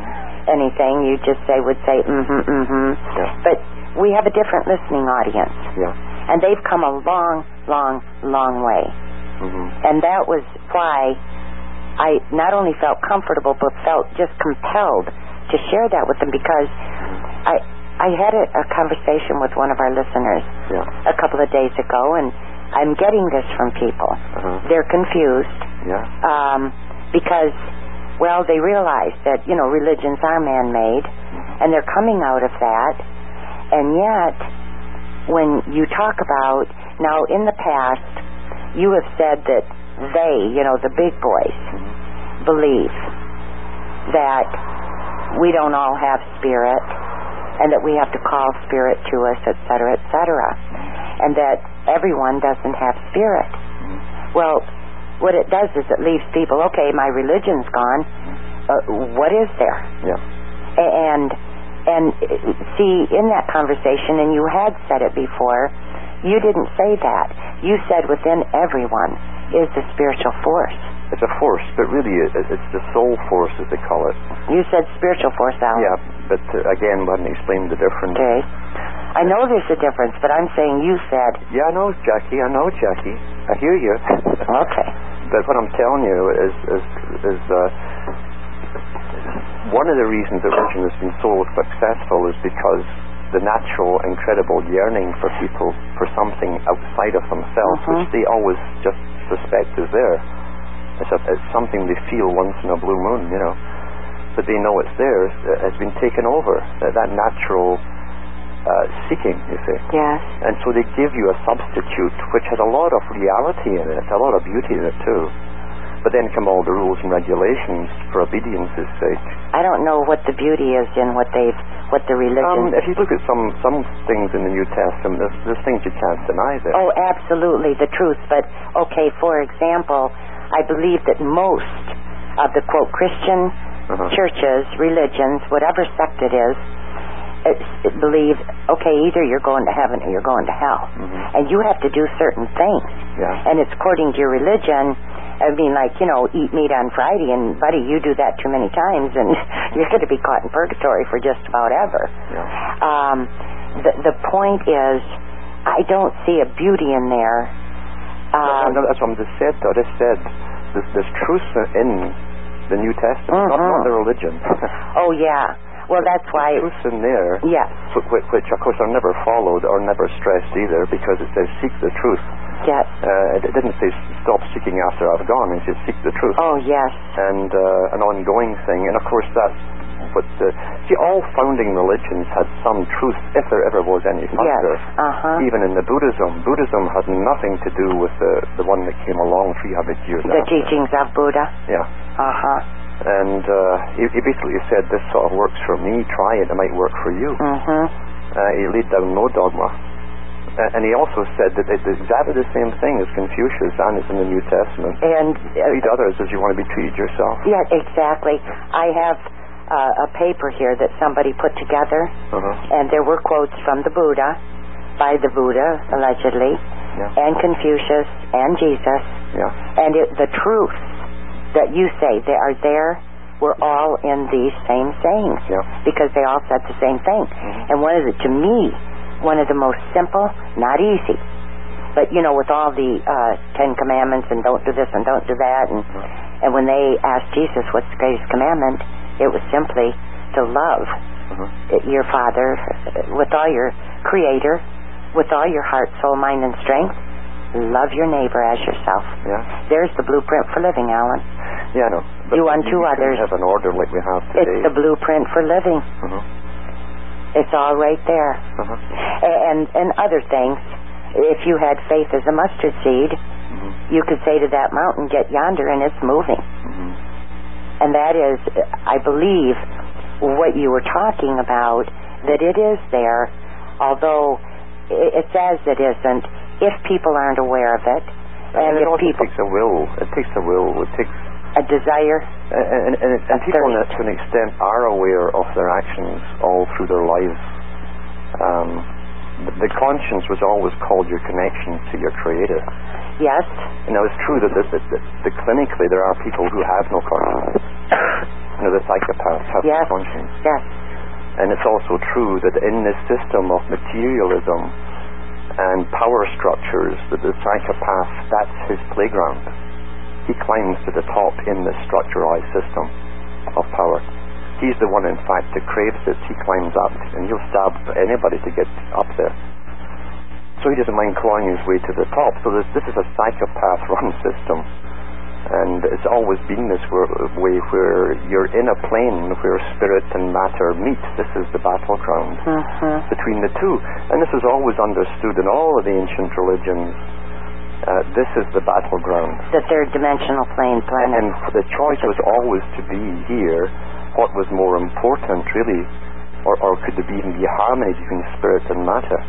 anything. You just say would say mm-hmm mm-hmm.
Yeah.
But we have a different listening audience,
Yeah.
and they've come a long, long, long way.
Mm-hmm.
And that was why I not only felt comfortable but felt just compelled to share that with them because I I had a, a conversation with one of our listeners
Yeah.
a couple of days ago, and I'm getting this from people.
Uh-huh.
They're confused
Yeah.
um, because, well, they realize that you know religions are man-made, and they're coming out of that, and yet when you talk about now in the past, you have said that they, you know, the big boys, believe that we don't all have spirit and that we have to call spirit to us, et cetera, et cetera, and that everyone doesn't have spirit. Well, what it does is it leaves people, okay, my religion's gone. Uh, what is there?
Yeah.
and and see in that conversation and you had said it before you didn't say that you said within everyone is the spiritual force
It's a force, but really it, it- it's the soul force, as they call it.
you said spiritual force Alan.
Yeah, but uh, again, we haven't explained the difference.
okay i know there's a difference but i'm saying you said
Yeah, I know, Jackie. I know, Jackie. I hear you. (laughs)
okay
But what I'm telling you is is is uh, one of the reasons that religion has been so successful is because the natural, incredible yearning for people for something outside of themselves,
Mhm.
which they always just suspect is there. It's, a, it's something they feel once in a blue moon, you know. But they know it's there. It has been taken over. That, that natural uh, seeking, you see.
yes
And so they give you a substitute which has a lot of reality in it, a lot of beauty in it too. But then come all the rules and regulations for obedience's sake.
i don't know what the beauty is in what they've what the religion
Um, if you look at some some things in the New Testament, there's, there's things you can't deny there.
Oh, absolutely, the truth. But, okay, for example, I believe that most of the, quote, Christian
Uh-huh.
churches, religions, whatever sect it is, it, it believe, okay, either you're going to heaven or you're going to hell.
Mhm.
And you have to do certain things.
Yeah.
And it's according to your religion. I mean, like, you know, eat meat on Friday, and, buddy, you do that too many times, and (laughs) you're going to be caught in purgatory for just about ever.
Yeah.
Um, the, the point is, I don't see a beauty in there. Um,
no, no, that's what I just said, though. Just said there's, there's truth in the New Testament, not,
Mhm.
not the religion. (laughs)
oh, yeah. Well, that's why.
There's truth in there,
Yes,
wh- wh- which, of course, are never followed or never stressed either, because it says seek the truth.
yes.
Uh, it didn't say stop seeking after I've gone. It said seek the truth.
Oh, yes.
and uh, an ongoing thing. And of course, that's what the see. All founding religions had some truth, if there ever was any
Yes.
founder.
Uh huh.
Even in the Buddhism, Buddhism had nothing to do with the the one that came along 300 years
The
after.
teachings of Buddha.
Yeah,
Uh huh.
And uh, he, he basically said, "This sort of works for me. Try it; it might work for you."
Mm hmm.
Uh, he laid down no dogma. Uh, and he also said that it's exactly the same thing as Confucius, and it's in the New Testament.
And
Treat
uh,
others as you want to be treated yourself.
yeah, exactly. I have uh, a paper here that somebody put together,
Uh-huh.
and there were quotes from the Buddha, by the Buddha allegedly,
Yeah.
and Confucius and Jesus,
Yeah.
and it, the truths that you say they are there were all in these same sayings
Yeah.
because they all said the same thing. And one of the, to me, one of the most simple, not easy, but you know, with all the uh, Ten Commandments and don't do this and don't do that, and and when they asked Jesus what's the greatest commandment, it was simply to love
Uh-huh.
your Father with all your Creator, with all your heart, soul, mind, and strength. Love your neighbor as yourself.
Yeah.
There's the blueprint for living, Alan.
Yeah, I know.
Do unto
you
others.
Have an order like we have today.
It's the blueprint for living.
uh-huh.
It's all right there.
Uh-huh.
And and other things. If you had faith as a mustard seed,
Mhm.
you could say to that mountain, "Get yonder," and it's moving.
Mhm.
And that is, I believe, what you were talking about. That it is there, although it says it isn't. If people aren't aware of it,
And,
and
it
if people
takes a will. It takes a will. It takes
a desire,
and, and, and, and people
thirst.
to an extent are aware of their actions all through their lives. Um, the, the conscience was always called your connection to your creator.
yes,
Now it's true that, that, that, that, that clinically there are people who have no conscience. (coughs) You know, the psychopaths have
Yes.
no conscience.
yes,
And it's also true that in this system of materialism and power structures, that the psychopath, that's his playground. he climbs to the top in the structuralized system of power. He's the one, in fact, that craves it. He climbs up, and he'll stab anybody to get up there. So he doesn't mind clawing his way to the top. So this, this is a psychopath-run (laughs) system. And it's always been this way where you're in a plane where spirit and matter meet. This is the battleground
Mhm.
between the two. And this is always understood in all of the ancient religions. Uh, this is the battleground.
The third dimensional plane
And,
planet.
and the choice was always to be here. What was more important, really? Or, or could there be, even be harmony between spirit and matter?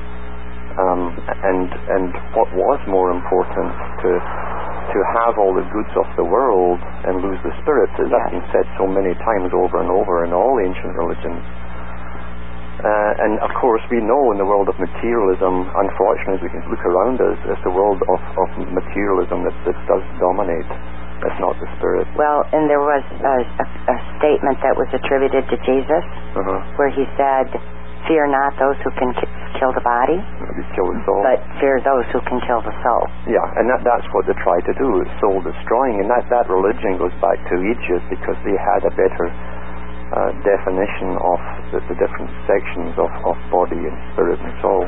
Um, and, and what was more important? To, to have all the goods of the world and lose the spirit. As
Yes.
that's been said so many times over and over in all ancient religions. Uh, and of course, we know in the world of materialism, unfortunately, as we can look around us, it's the world of, of materialism that, that does dominate. That's not the spirit.
Well, and there was a, a, a statement that was attributed to Jesus
Uh-huh.
where he said, Fear not those who can kill the body,
kill the soul.
but fear those who can kill the soul.
Yeah, and that, that's what they try to do, soul destroying. And that, that religion goes back to Egypt because they had a better uh, definition of the, the different sections of, of body and spirit and soul.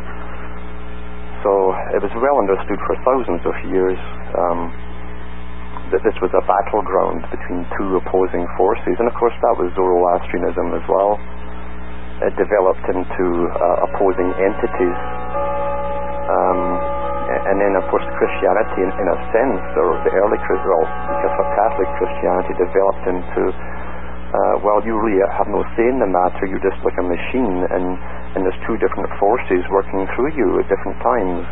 So it was well understood for thousands of years um, that this was a battleground between two opposing forces. And of course, that was Zoroastrianism as well. It developed into uh, opposing entities. Um, and then, of course, Christianity, in, in a sense, or the early well, because of Catholic Christianity developed into, uh, well, you really have no say in the matter. You're just like a machine, and and there's two different forces working through you at different times,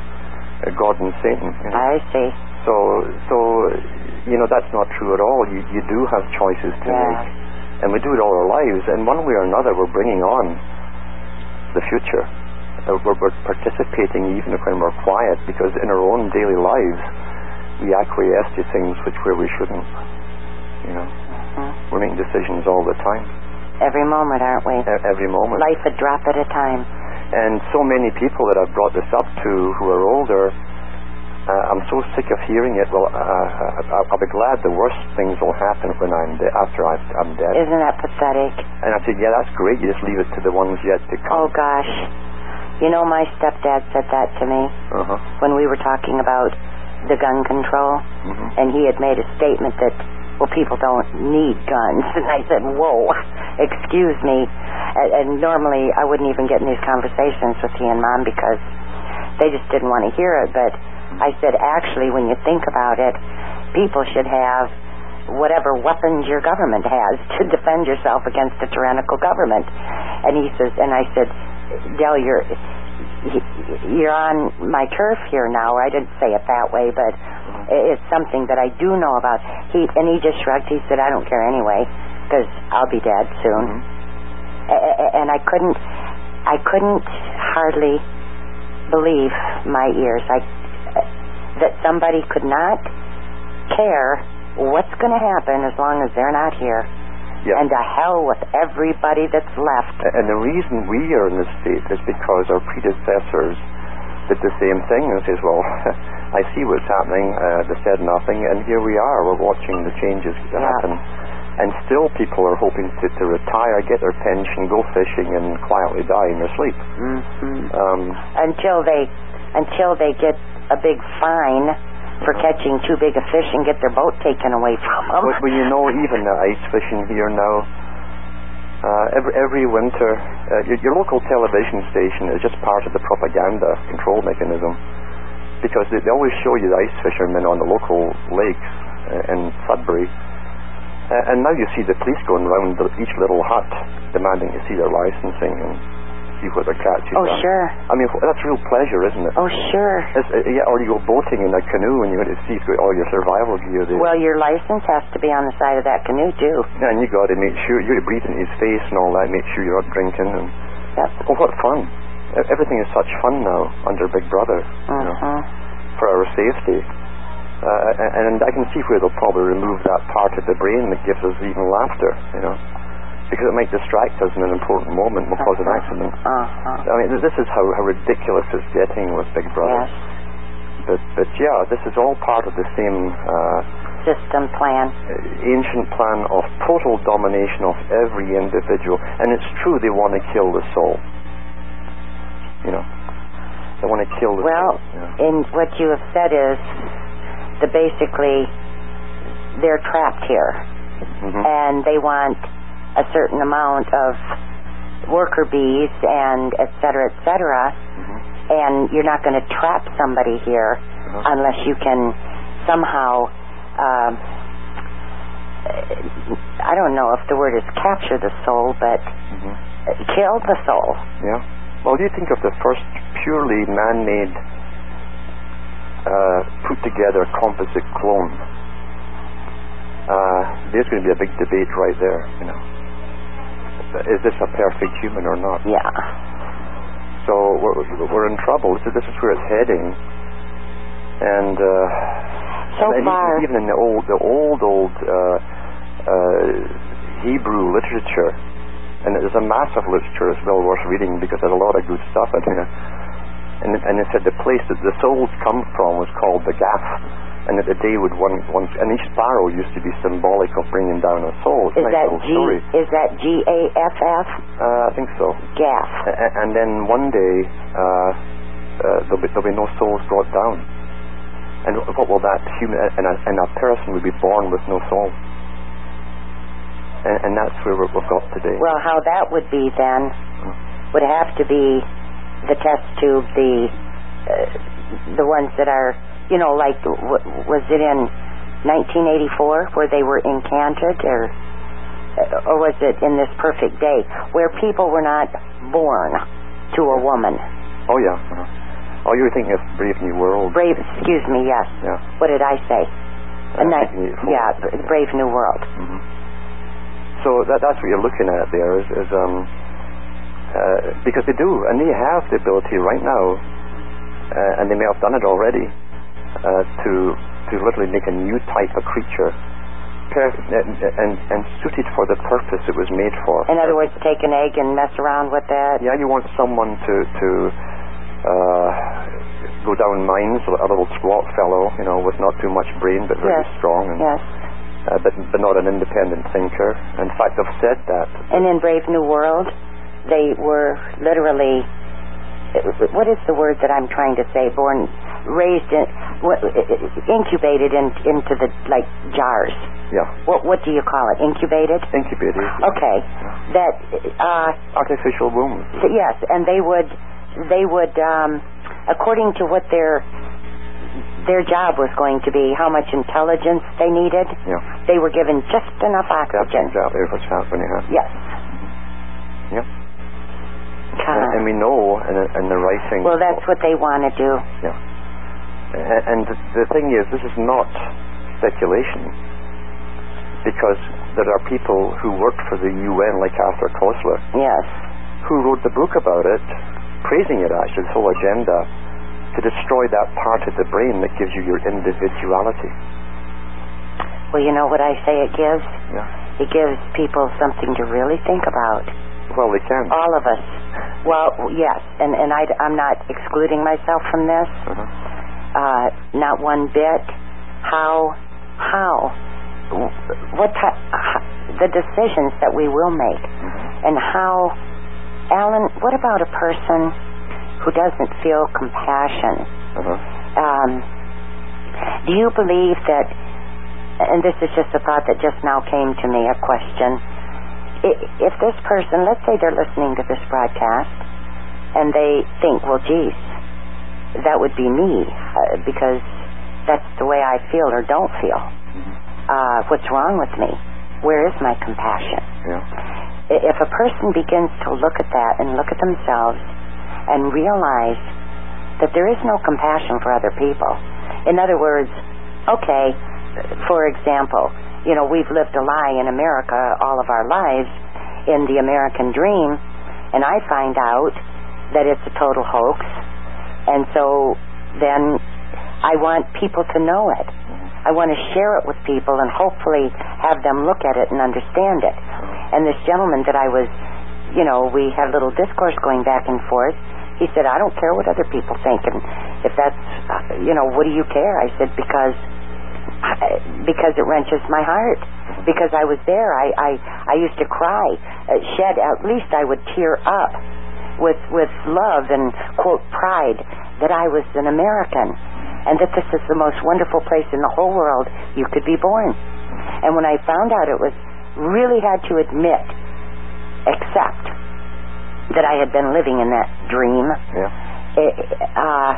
uh, God and Satan. you know.
I see.
So, so you know that's not true at all. You you do have choices to
Yeah.
make, and we do it all our lives. And one way or another, we're bringing on the future. Uh, we're, we're participating even when we're quiet, because in our own daily lives, we acquiesce to things which where we shouldn't. You know,
Mhm.
we're making decisions all the time,
Every moment, aren't we?
e- every moment.
Life a drop at a time.
And so many people that I've brought this up to who are older, uh, I'm so sick of hearing it. Well, uh, uh, I'll be glad the worst things will happen when I'm de- after I, I'm dead.
Isn't that pathetic?
and I said, yeah, that's great. You just leave it to the ones yet to come.
Oh, gosh. You know, my stepdad said that to me
Uh-huh.
when we were talking about the gun control,
hmm
and he had made a statement that, well, people don't need guns. (laughs) And I said, whoa, excuse me. And, and normally I wouldn't even get in these conversations with he and mom because they just didn't want to hear it. But I said, actually, when you think about it, people should have whatever weapons your government has (laughs) to defend yourself against a tyrannical government. And he says, and I said, Dell, you're you're on my turf here now. I didn't say it that way, but it's something that I do know about. He and he just shrugged. He said, "I don't care anyway, because I'll be dead soon."
Mhm.
A- And I couldn't, I couldn't hardly believe my ears. I that somebody could not care what's going to happen as long as they're not here.
Yeah.
And to hell with everybody that's left.
And the reason we are in this state is because our predecessors did the same thing and says, well, (laughs) I see what's happening. Uh, they said nothing, and here we are. We're watching the changes
Yeah.
happen. And still people are hoping to, to retire, get their pension, go fishing, and quietly die in their sleep.
hmm
Um,
until they until they get a big fine for catching too big a fish and get their boat taken away from them.
but, but you know, even the ice fishing here now, uh, every, every winter, uh, your, your local television station is just part of the propaganda control mechanism because they, they always show you the ice fishermen on the local lakes uh, in Sudbury. Uh, and now you see the police going round each little hut demanding to see their licensing and see what their catches
oh
are.
sure,
I mean, that's real pleasure, isn't it?
oh sure.
It's, uh, yeah, or you go boating in a canoe and you go to see through all your survival gear there.
Well, your license has to be on the side of that canoe too.
And you got to make sure you're breathing his face and all that. Make sure you're not drinking. And
Yep.
oh, what fun! Everything is such fun now under Big Brother. You know,
Mhm.
for our safety. Uh, and, and I can see where they'll probably remove that part of the brain that gives us even laughter. You know, because it might distract us in an important moment, will cause an accident.
Uh-huh.
I mean, this is how, how ridiculous it's getting with Big Brother.
Yes.
But but yeah, this is all part of the same uh,
system plan.
ancient plan of total domination of every individual. And it's true they want to kill the soul. You know, they want to kill the
Well,
soul. Yeah.
in what you have said is that basically they're trapped here
Mhm.
and they want a certain amount of worker bees and et cetera, et cetera.
Mhm.
And you're not going to trap somebody here
Uh-huh.
unless you can somehow, um, I don't know if the word is capture the soul, but
Mhm.
kill the soul.
Yeah. Well, do you think of the first purely man-made, uh, put-together composite clone. Uh, there's going to be a big debate right there. You know, is this a perfect human or not?
Yeah.
So we're, we're in trouble. So this is where it's heading. And uh,
So
and
far-
even in the old, the old, old uh, uh, Hebrew literature, and there's a massive literature as well worth reading because there's a lot of good stuff in here. And, and it said the place that the souls come from was called the Gaff, and that the day would one, one and each sparrow used to be symbolic of bringing down a soul. It's
Is
nice
that G?
story.
Is that G A F F?
Uh, I think so.
Gaff.
A- and then one day uh, uh, there'll, be, there'll be no souls brought down. And what will that human and a, and a person will be born with no soul? And, and that's where we've got today.
Well, how that would be then would have to be the test tube, the uh, the ones that are, you know, like w- was it in 1984 where they were incanted, or or was it in this perfect day where people were not born to a woman?
oh yeah. Uh-huh. Oh, you were thinking of Brave New World.
Brave, excuse me, yes.
Yeah.
What did I say?
Uh,
A night,
1984.
yeah, Brave New World.
hmm So that, that's what you're looking at there is, is um, uh, because they do, and they have the ability right now, uh, and they may have done it already, uh, to to literally make a new type of creature, per- and, and and suited for the purpose it was made for.
In other words, take an egg and mess around with that.
Yeah, you want someone to to uh, go down mines, a little squat fellow, you know, with not too much brain but very
Yes.
strong, and,
Yes.
uh, but but not an independent thinker. In fact, I've said that.
And in Brave New World, they were literally, what is the word that I'm trying to say? Born, raised, in, what- incubated in, into the, like, jars.
Yeah,
What, what do you call it? Incubated?
incubated.
Okay. That, uh,
Artificial
womb. yes, and they would, they would, um, according to what their, their job was going to be, how much intelligence they needed,
Yeah,
they were given just enough
that's
oxygen.
exactly what's happening. Huh?
Yes.
Yeah, and, and we know and the- in the writing.
Well, that's what they want to do.
Yeah. And the the thing is, this is not speculation, because there are people who work for the UN, like Arthur Koestler,
Yes.
who wrote the book about it, praising it actually, this whole agenda, to destroy that part of the brain that gives you your individuality.
Well, you know what I say it gives?
Yeah.
It gives people something to really think about.
Well, they can.
All of us. Well, yes, and, and I, am not excluding myself from this,
Uh-huh.
Uh, not one bit. How, how, what h- the decisions that we will make,
Mhm.
and how, Alan, what about a person who doesn't feel compassion?
Uh-huh.
um, do you believe that, and this is just a thought that just now came to me, a question. If this person, let's say they're listening to this broadcast, and they think, well, geez, that would be me, uh, because that's the way I feel or don't feel.
Mhm.
Uh, what's wrong with me? Where is my compassion?
Yeah.
If a person begins to look at that and look at themselves and realize that there is no compassion for other people. In other words, okay, for example, you know, we've lived a lie in America all of our lives in the American dream, and I find out that it's a total hoax, and so then I want people to know it. I want to share it with people and hopefully have them look at it and understand it. And this gentleman that I was, you know, we had a little discourse going back and forth. He said, I don't care what other people think. And if that's, uh, you know, what do you care? I said, because, because it wrenches my heart. Because I was there, I I, I used to cry, uh, shed. At least I would tear up with with love and quote pride that I was an American and that this is the most wonderful place in the whole world you could be born. And when I found out it was really had to admit, accept that I had been living in that dream.
Yeah.
It, uh,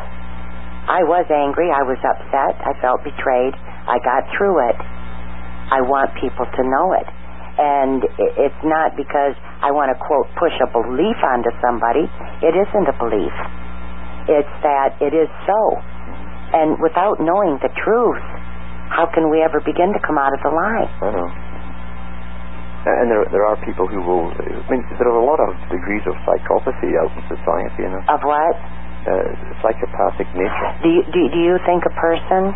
I was angry. I was upset. I felt betrayed. I got through it. I want people to know it. And it's not because I want to, quote, push a belief onto somebody. It isn't a belief. It's that it is so. And without knowing the truth, how can we ever begin to come out of the lie?
I know. And there, there are people who will. I mean, there are a lot of degrees of psychopathy out in society. You know,
Of what?
uh, psychopathic nature.
Do you, do, do you think a person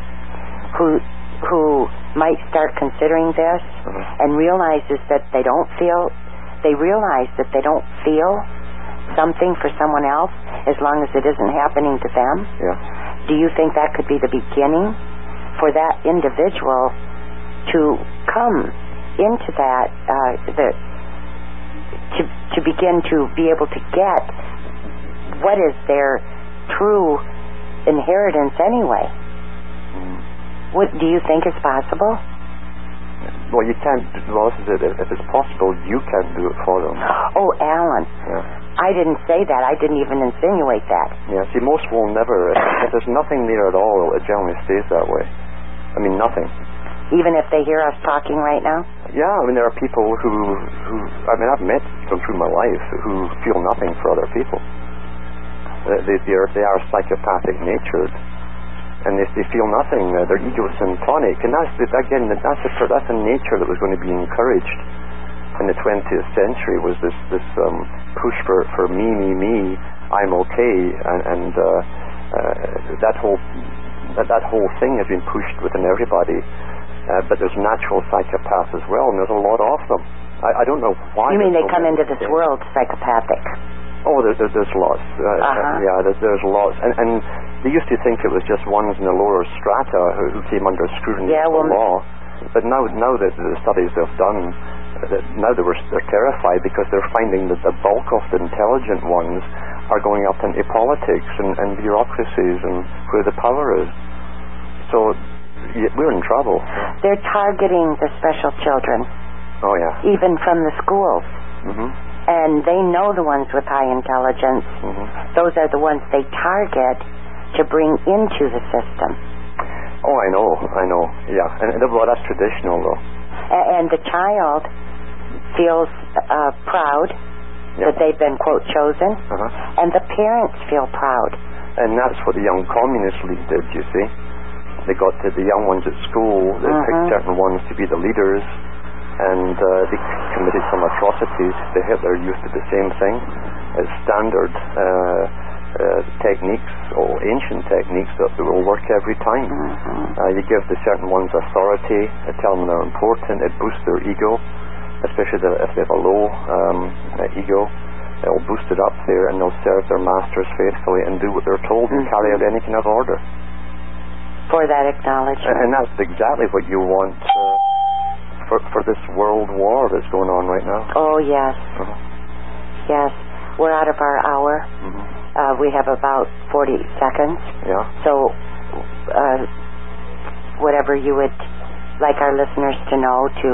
who who might start considering this
Mhm.
and realizes that they don't feel they realize that they don't feel something for someone else as long as it isn't happening to them?
Yeah.
Do you think that could be the beginning for that individual to come into that uh, the to to begin to be able to get what is their true inheritance anyway?
Mm.
What do you think is possible?
Well, you can't. Well, this is it. If it's possible, you can't do it for them.
Oh, Alan,
Yeah.
I didn't say that. I didn't even insinuate that.
Yeah. See, most will never. If, if there's nothing there at all, it generally stays that way. I mean, nothing.
Even if they hear us talking right now?
Yeah. I mean, there are people who who. I mean, I've met them through my life who feel nothing for other people. They they are they are psychopathic natured, and they they feel nothing. Uh, they're egocentric, and that's the- again that's a that's a nature that was going to be encouraged in the 20th century. Was this this um, push for for me me me I'm okay, and, and uh, uh, that whole that, that whole thing has been pushed within everybody. Uh, but there's natural psychopaths as well, and there's a lot of them. I, I don't know why.
You mean they
so
come into this world psychopathic?
Oh, there, there, there's lots. Uh,
Uh-huh.
Yeah, there's, there's lots. And, and they used to think it was just ones in the lower strata who, who came under scrutiny
Yeah,
of
well,
the law. But now, now that the studies they've done, uh, that now they were, they're terrified because they're finding that the bulk of the intelligent ones are going up into politics and, and bureaucracies and where the power is. So we're in trouble.
They're targeting the special children,
Oh yeah.
even from the schools.
Mhm.
And they know the ones with high intelligence.
Mhm.
Those are the ones they target to bring into the system.
Oh, I know. I know. Yeah. And, well, that's traditional though.
A- and the child feels uh, proud
Yeah.
that they've been, quote, chosen.
Uh-huh.
And the parents feel proud.
And that's what the Young Communist League did, you see. They got to the young ones at school, they
Mhm.
picked certain ones to be the leaders, and uh, they committed some atrocities. The Hitler used the same thing as standard uh, uh, techniques or ancient techniques that will work every time.
Mhm.
Uh, you give the certain ones authority, tell them they're important, it boosts their ego, especially if they have a low um, uh, ego. It'll boost it up there and they'll serve their masters faithfully and do what they're told and
Mhm.
carry out any kind of order.
For that acknowledgement.
And, and that's exactly what you want uh, for, for this world war that's going on right now.
Oh, yes.
Uh-huh.
Yes. We're out of our hour.
Mhm.
Uh, we have about 40 seconds.
Yeah.
So, uh, whatever you would like our listeners to know to,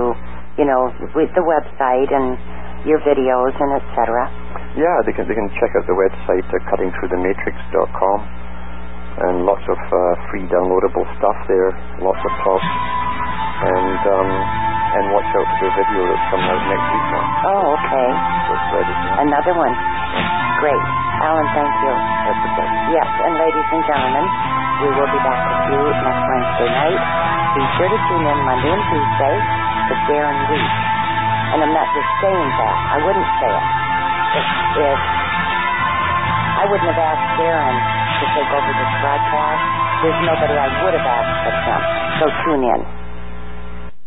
you know, with the website and your videos and etc.
Yeah, they can they can check out the website uh, cuttingthroughthematrix.com and lots of uh, free downloadable stuff there, lots of talks, and um, and watch out for the video that's coming out next week.
Oh, okay.
So it's ready. now.
Another one. Great. Alan, thank you.
That's.
Yes, and ladies and gentlemen, we will be back with you next Wednesday night. Be sure to tune in Monday and Tuesday for Darren Week. And I'm not just saying that. I wouldn't say it. If, if I wouldn't have asked Darren to take over this broadcast, there's nobody I would have asked but him. So tune in.